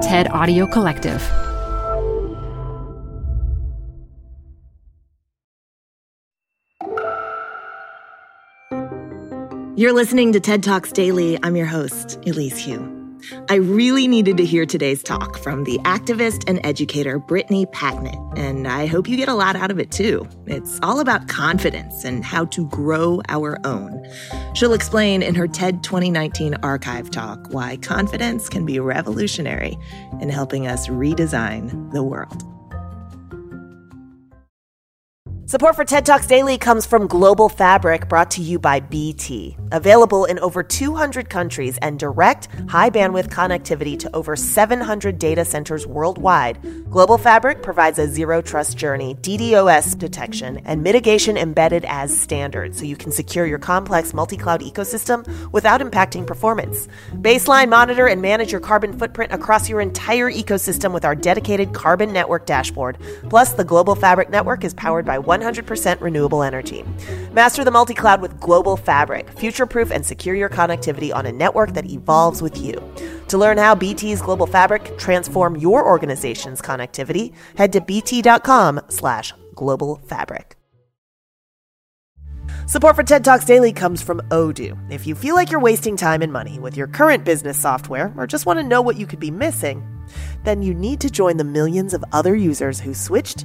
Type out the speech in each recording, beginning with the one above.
TED Audio Collective. You're listening to TED Talks Daily. I'm your host, Elise Hu. I really needed to hear today's talk from the activist and educator Brittany Packnett, and I hope you get a lot out of it too. It's all about confidence and how to grow our own. She'll explain in her TED 2019 archive talk why confidence can be revolutionary in helping us redesign the world. Support for TED Talks Daily comes from Global Fabric, brought to you by BT. Available in over 200 countries and direct, high bandwidth connectivity to over 700 data centers worldwide, Global Fabric provides a zero trust journey, DDoS detection, and mitigation embedded as standard so you can secure your complex multi cloud ecosystem without impacting performance. Baseline monitor and manage your carbon footprint across your entire ecosystem with our dedicated Carbon Network dashboard. Plus, the Global Fabric network is powered by 100% renewable energy. Master the multi cloud with Global Fabric. Future proof and secure your connectivity on a network that evolves with you. To learn how BT's Global Fabric transform your organization's connectivity, head to bt.com slash global fabric. Support for TED Talks Daily comes from Odoo. If you feel like you're wasting time and money with your current business software or just want to know what you could be missing, then you need to join the millions of other users who switched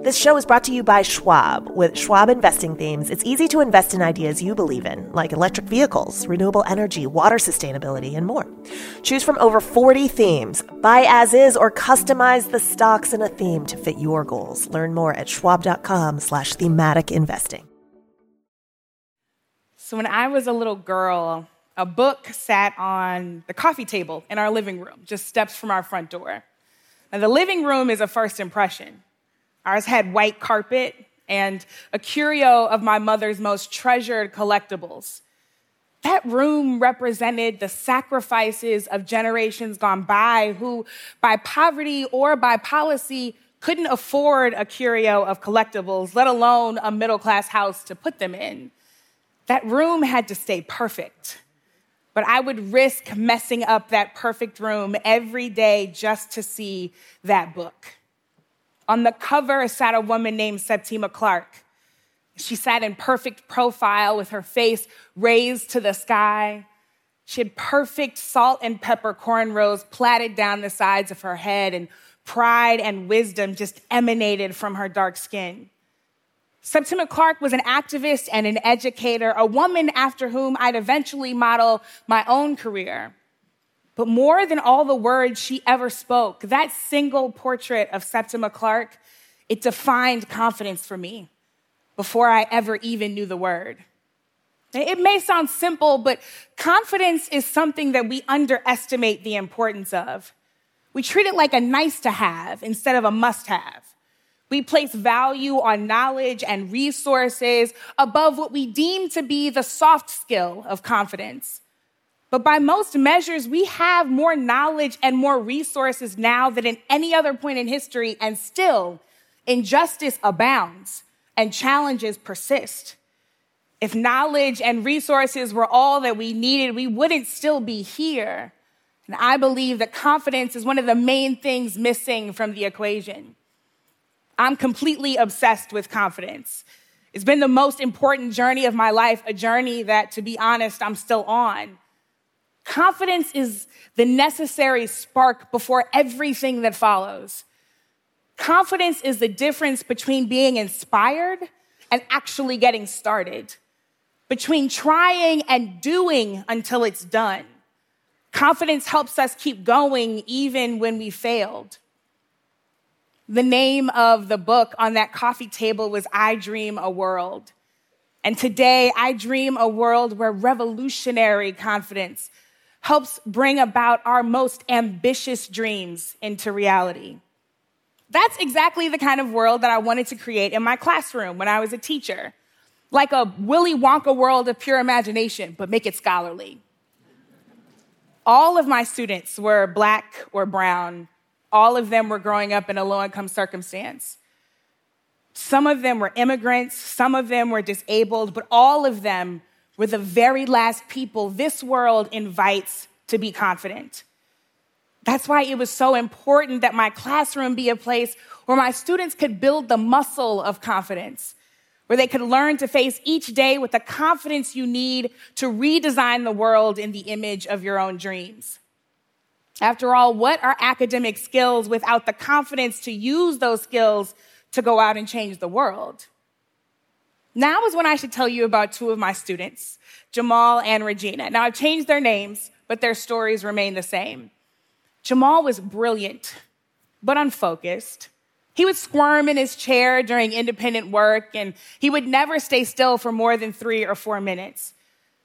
This show is brought to you by Schwab. With Schwab investing themes, it's easy to invest in ideas you believe in, like electric vehicles, renewable energy, water sustainability, and more. Choose from over 40 themes. Buy as is or customize the stocks in a theme to fit your goals. Learn more at schwab.com slash thematic investing. So when I was a little girl, a book sat on the coffee table in our living room, just steps from our front door. Now, the living room is a first impression. Ours had white carpet and a curio of my mother's most treasured collectibles. That room represented the sacrifices of generations gone by who, by poverty or by policy, couldn't afford a curio of collectibles, let alone a middle class house to put them in. That room had to stay perfect. But I would risk messing up that perfect room every day just to see that book. On the cover sat a woman named Septima Clark. She sat in perfect profile with her face raised to the sky. She had perfect salt and pepper cornrows plaited down the sides of her head, and pride and wisdom just emanated from her dark skin. Septima Clark was an activist and an educator, a woman after whom I'd eventually model my own career. But more than all the words she ever spoke, that single portrait of Septima Clark, it defined confidence for me before I ever even knew the word. It may sound simple, but confidence is something that we underestimate the importance of. We treat it like a nice to have instead of a must have. We place value on knowledge and resources above what we deem to be the soft skill of confidence. But by most measures, we have more knowledge and more resources now than at any other point in history, and still, injustice abounds and challenges persist. If knowledge and resources were all that we needed, we wouldn't still be here. And I believe that confidence is one of the main things missing from the equation. I'm completely obsessed with confidence. It's been the most important journey of my life, a journey that, to be honest, I'm still on. Confidence is the necessary spark before everything that follows. Confidence is the difference between being inspired and actually getting started, between trying and doing until it's done. Confidence helps us keep going even when we failed. The name of the book on that coffee table was I Dream a World. And today, I dream a world where revolutionary confidence helps bring about our most ambitious dreams into reality. That's exactly the kind of world that I wanted to create in my classroom when I was a teacher. like a Willy Wonka world of pure imagination, but make it scholarly. All of my students were black or brown. All of them were growing up in a low income circumstance. Some of them were immigrants, some of them were disabled, but all of them were the very last people this world invites to be confident. That's why it was so important that my classroom be a place where my students could build the muscle of confidence, where they could learn to face each day with the confidence you need to redesign the world in the image of your own dreams. After all, what are academic skills without the confidence to use those skills to go out and change the world? Now is when I should tell you about two of my students, Jamal and Regina. Now I've changed their names, but their stories remain the same. Jamal was brilliant, but unfocused. He would squirm in his chair during independent work, and he would never stay still for more than three or four minutes.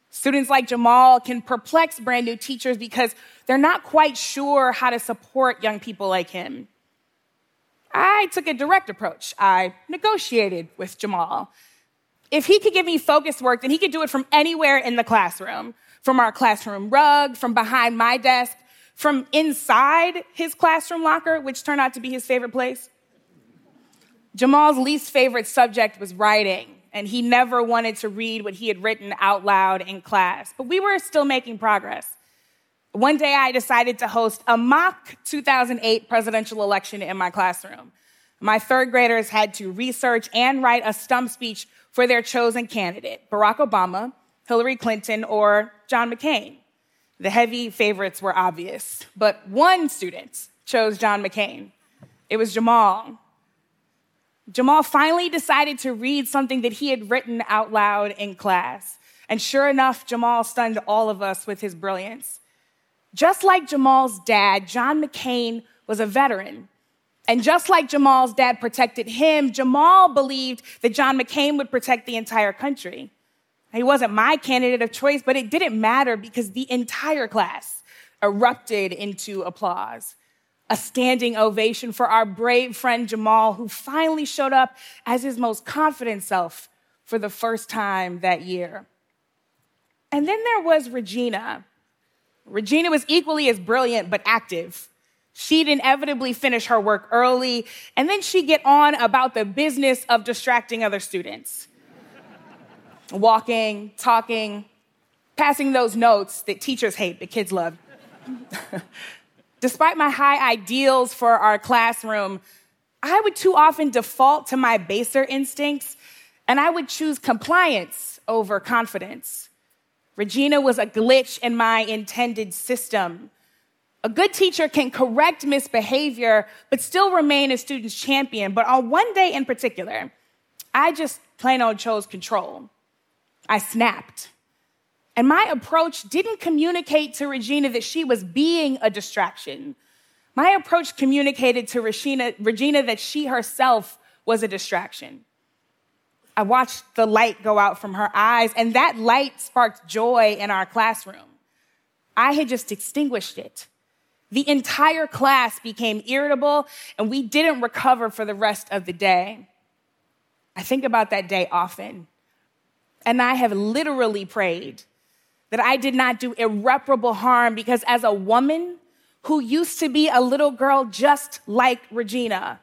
Students like Jamal can perplex brand new teachers because they're not quite sure how to support young people like him. I took a direct approach. I negotiated with Jamal. If he could give me focused work, then he could do it from anywhere in the classroom from our classroom rug, from behind my desk, from inside his classroom locker, which turned out to be his favorite place. Jamal's least favorite subject was writing, and he never wanted to read what he had written out loud in class. But we were still making progress. One day I decided to host a mock 2008 presidential election in my classroom. My third graders had to research and write a stump speech for their chosen candidate Barack Obama, Hillary Clinton, or John McCain. The heavy favorites were obvious, but one student chose John McCain. It was Jamal. Jamal finally decided to read something that he had written out loud in class. And sure enough, Jamal stunned all of us with his brilliance. Just like Jamal's dad, John McCain was a veteran. And just like Jamal's dad protected him, Jamal believed that John McCain would protect the entire country. He wasn't my candidate of choice, but it didn't matter because the entire class erupted into applause a standing ovation for our brave friend Jamal, who finally showed up as his most confident self for the first time that year. And then there was Regina. Regina was equally as brilliant, but active. She'd inevitably finish her work early, and then she'd get on about the business of distracting other students. Walking, talking, passing those notes that teachers hate but kids love. Despite my high ideals for our classroom, I would too often default to my baser instincts and I would choose compliance over confidence. Regina was a glitch in my intended system. A good teacher can correct misbehavior, but still remain a student's champion. But on one day in particular, I just plain old chose control. I snapped. And my approach didn't communicate to Regina that she was being a distraction. My approach communicated to Regina, Regina that she herself was a distraction. I watched the light go out from her eyes, and that light sparked joy in our classroom. I had just extinguished it. The entire class became irritable, and we didn't recover for the rest of the day. I think about that day often, and I have literally prayed that I did not do irreparable harm because as a woman who used to be a little girl just like Regina,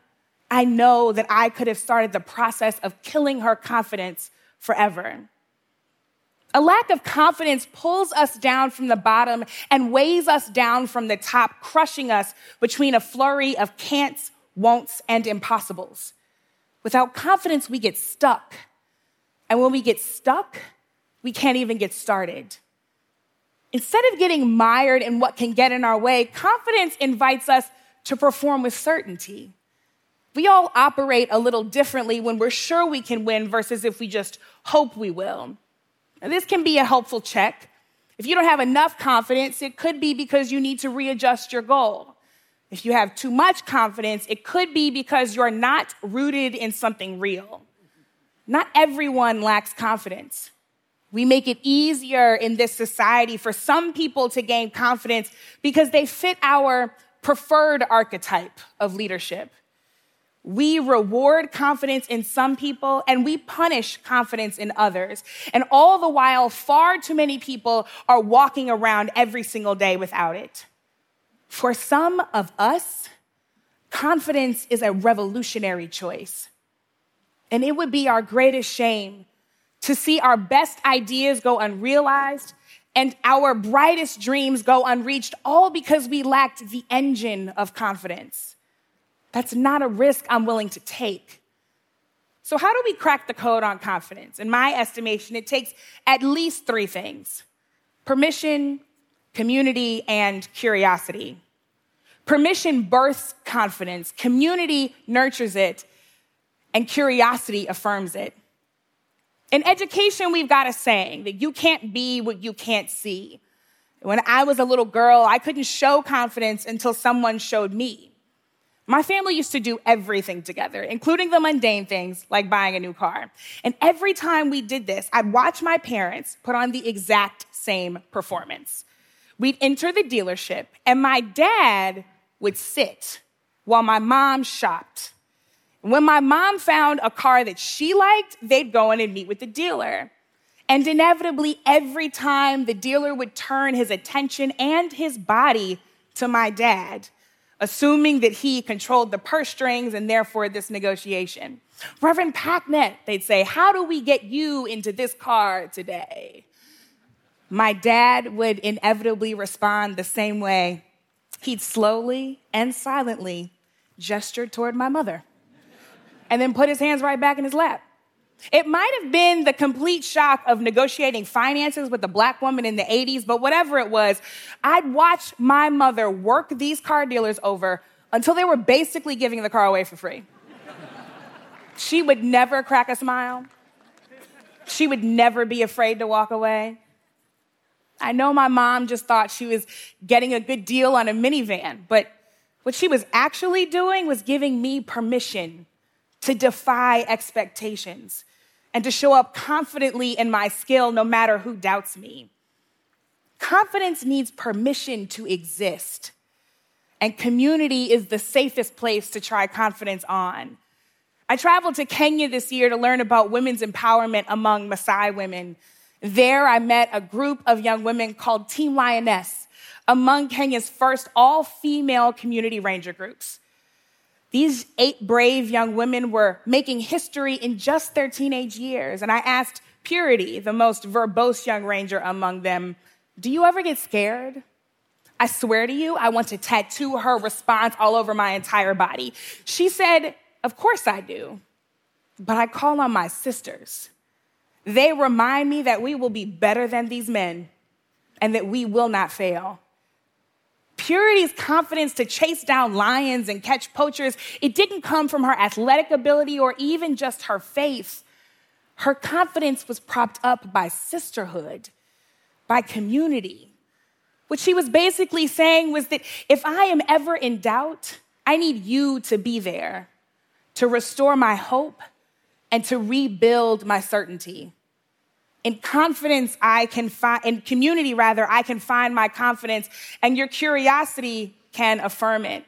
I know that I could have started the process of killing her confidence forever. A lack of confidence pulls us down from the bottom and weighs us down from the top, crushing us between a flurry of can'ts, won'ts, and impossibles. Without confidence, we get stuck. And when we get stuck, we can't even get started. Instead of getting mired in what can get in our way, confidence invites us to perform with certainty. We all operate a little differently when we're sure we can win versus if we just hope we will. And this can be a helpful check. If you don't have enough confidence, it could be because you need to readjust your goal. If you have too much confidence, it could be because you're not rooted in something real. Not everyone lacks confidence. We make it easier in this society for some people to gain confidence because they fit our preferred archetype of leadership. We reward confidence in some people and we punish confidence in others. And all the while, far too many people are walking around every single day without it. For some of us, confidence is a revolutionary choice. And it would be our greatest shame to see our best ideas go unrealized and our brightest dreams go unreached, all because we lacked the engine of confidence. That's not a risk I'm willing to take. So, how do we crack the code on confidence? In my estimation, it takes at least three things permission, community, and curiosity. Permission births confidence, community nurtures it, and curiosity affirms it. In education, we've got a saying that you can't be what you can't see. When I was a little girl, I couldn't show confidence until someone showed me. My family used to do everything together, including the mundane things like buying a new car. And every time we did this, I'd watch my parents put on the exact same performance. We'd enter the dealership, and my dad would sit while my mom shopped. When my mom found a car that she liked, they'd go in and meet with the dealer. And inevitably, every time the dealer would turn his attention and his body to my dad, assuming that he controlled the purse strings and therefore this negotiation. Reverend Packnett, they'd say, How do we get you into this car today? My dad would inevitably respond the same way. He'd slowly and silently gesture toward my mother and then put his hands right back in his lap. It might have been the complete shock of negotiating finances with a black woman in the 80s, but whatever it was, I'd watch my mother work these car dealers over until they were basically giving the car away for free. she would never crack a smile. She would never be afraid to walk away. I know my mom just thought she was getting a good deal on a minivan, but what she was actually doing was giving me permission to defy expectations and to show up confidently in my skill no matter who doubts me. Confidence needs permission to exist, and community is the safest place to try confidence on. I traveled to Kenya this year to learn about women's empowerment among Maasai women. There, I met a group of young women called Team Lioness, among Kenya's first all female community ranger groups. These eight brave young women were making history in just their teenage years. And I asked Purity, the most verbose young ranger among them, Do you ever get scared? I swear to you, I want to tattoo her response all over my entire body. She said, Of course I do, but I call on my sisters. They remind me that we will be better than these men and that we will not fail. Purity's confidence to chase down lions and catch poachers, it didn't come from her athletic ability or even just her faith. Her confidence was propped up by sisterhood, by community. What she was basically saying was that if I am ever in doubt, I need you to be there to restore my hope and to rebuild my certainty. In confidence, I can find, in community rather, I can find my confidence, and your curiosity can affirm it.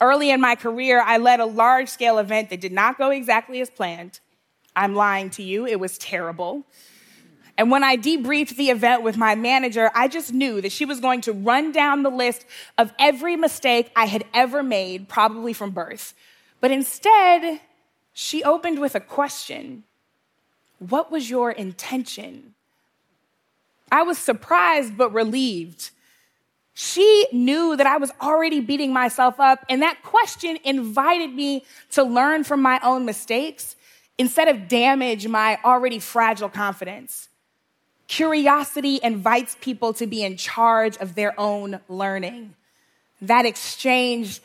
Early in my career, I led a large scale event that did not go exactly as planned. I'm lying to you, it was terrible. And when I debriefed the event with my manager, I just knew that she was going to run down the list of every mistake I had ever made, probably from birth. But instead, she opened with a question what was your intention? I was surprised but relieved. She knew that I was already beating myself up, and that question invited me to learn from my own mistakes instead of damage my already fragile confidence. Curiosity invites people to be in charge of their own learning. That exchange,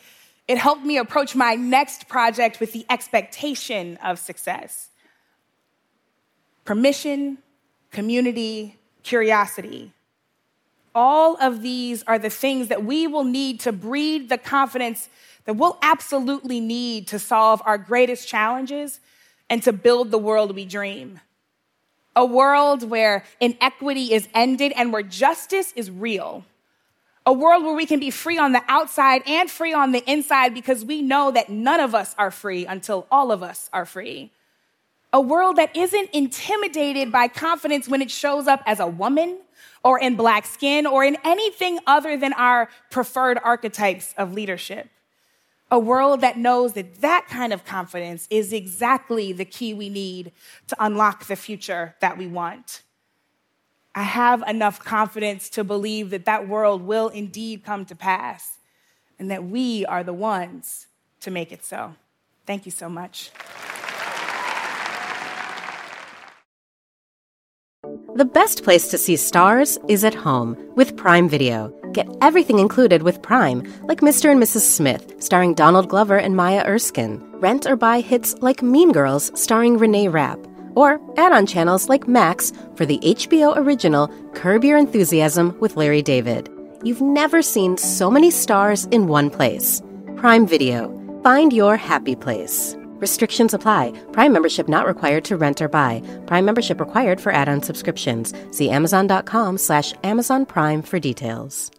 it helped me approach my next project with the expectation of success permission, community, curiosity. All of these are the things that we will need to breed the confidence that we'll absolutely need to solve our greatest challenges and to build the world we dream. A world where inequity is ended and where justice is real. A world where we can be free on the outside and free on the inside because we know that none of us are free until all of us are free. A world that isn't intimidated by confidence when it shows up as a woman or in black skin or in anything other than our preferred archetypes of leadership. A world that knows that that kind of confidence is exactly the key we need to unlock the future that we want. I have enough confidence to believe that that world will indeed come to pass and that we are the ones to make it so. Thank you so much. The best place to see stars is at home with Prime Video. Get everything included with Prime, like Mr. and Mrs. Smith, starring Donald Glover and Maya Erskine. Rent or buy hits like Mean Girls, starring Renee Rapp. Or add on channels like Max for the HBO original Curb Your Enthusiasm with Larry David. You've never seen so many stars in one place. Prime Video. Find your happy place. Restrictions apply. Prime membership not required to rent or buy. Prime membership required for add-on subscriptions. See Amazon.com slash Amazon Prime for details.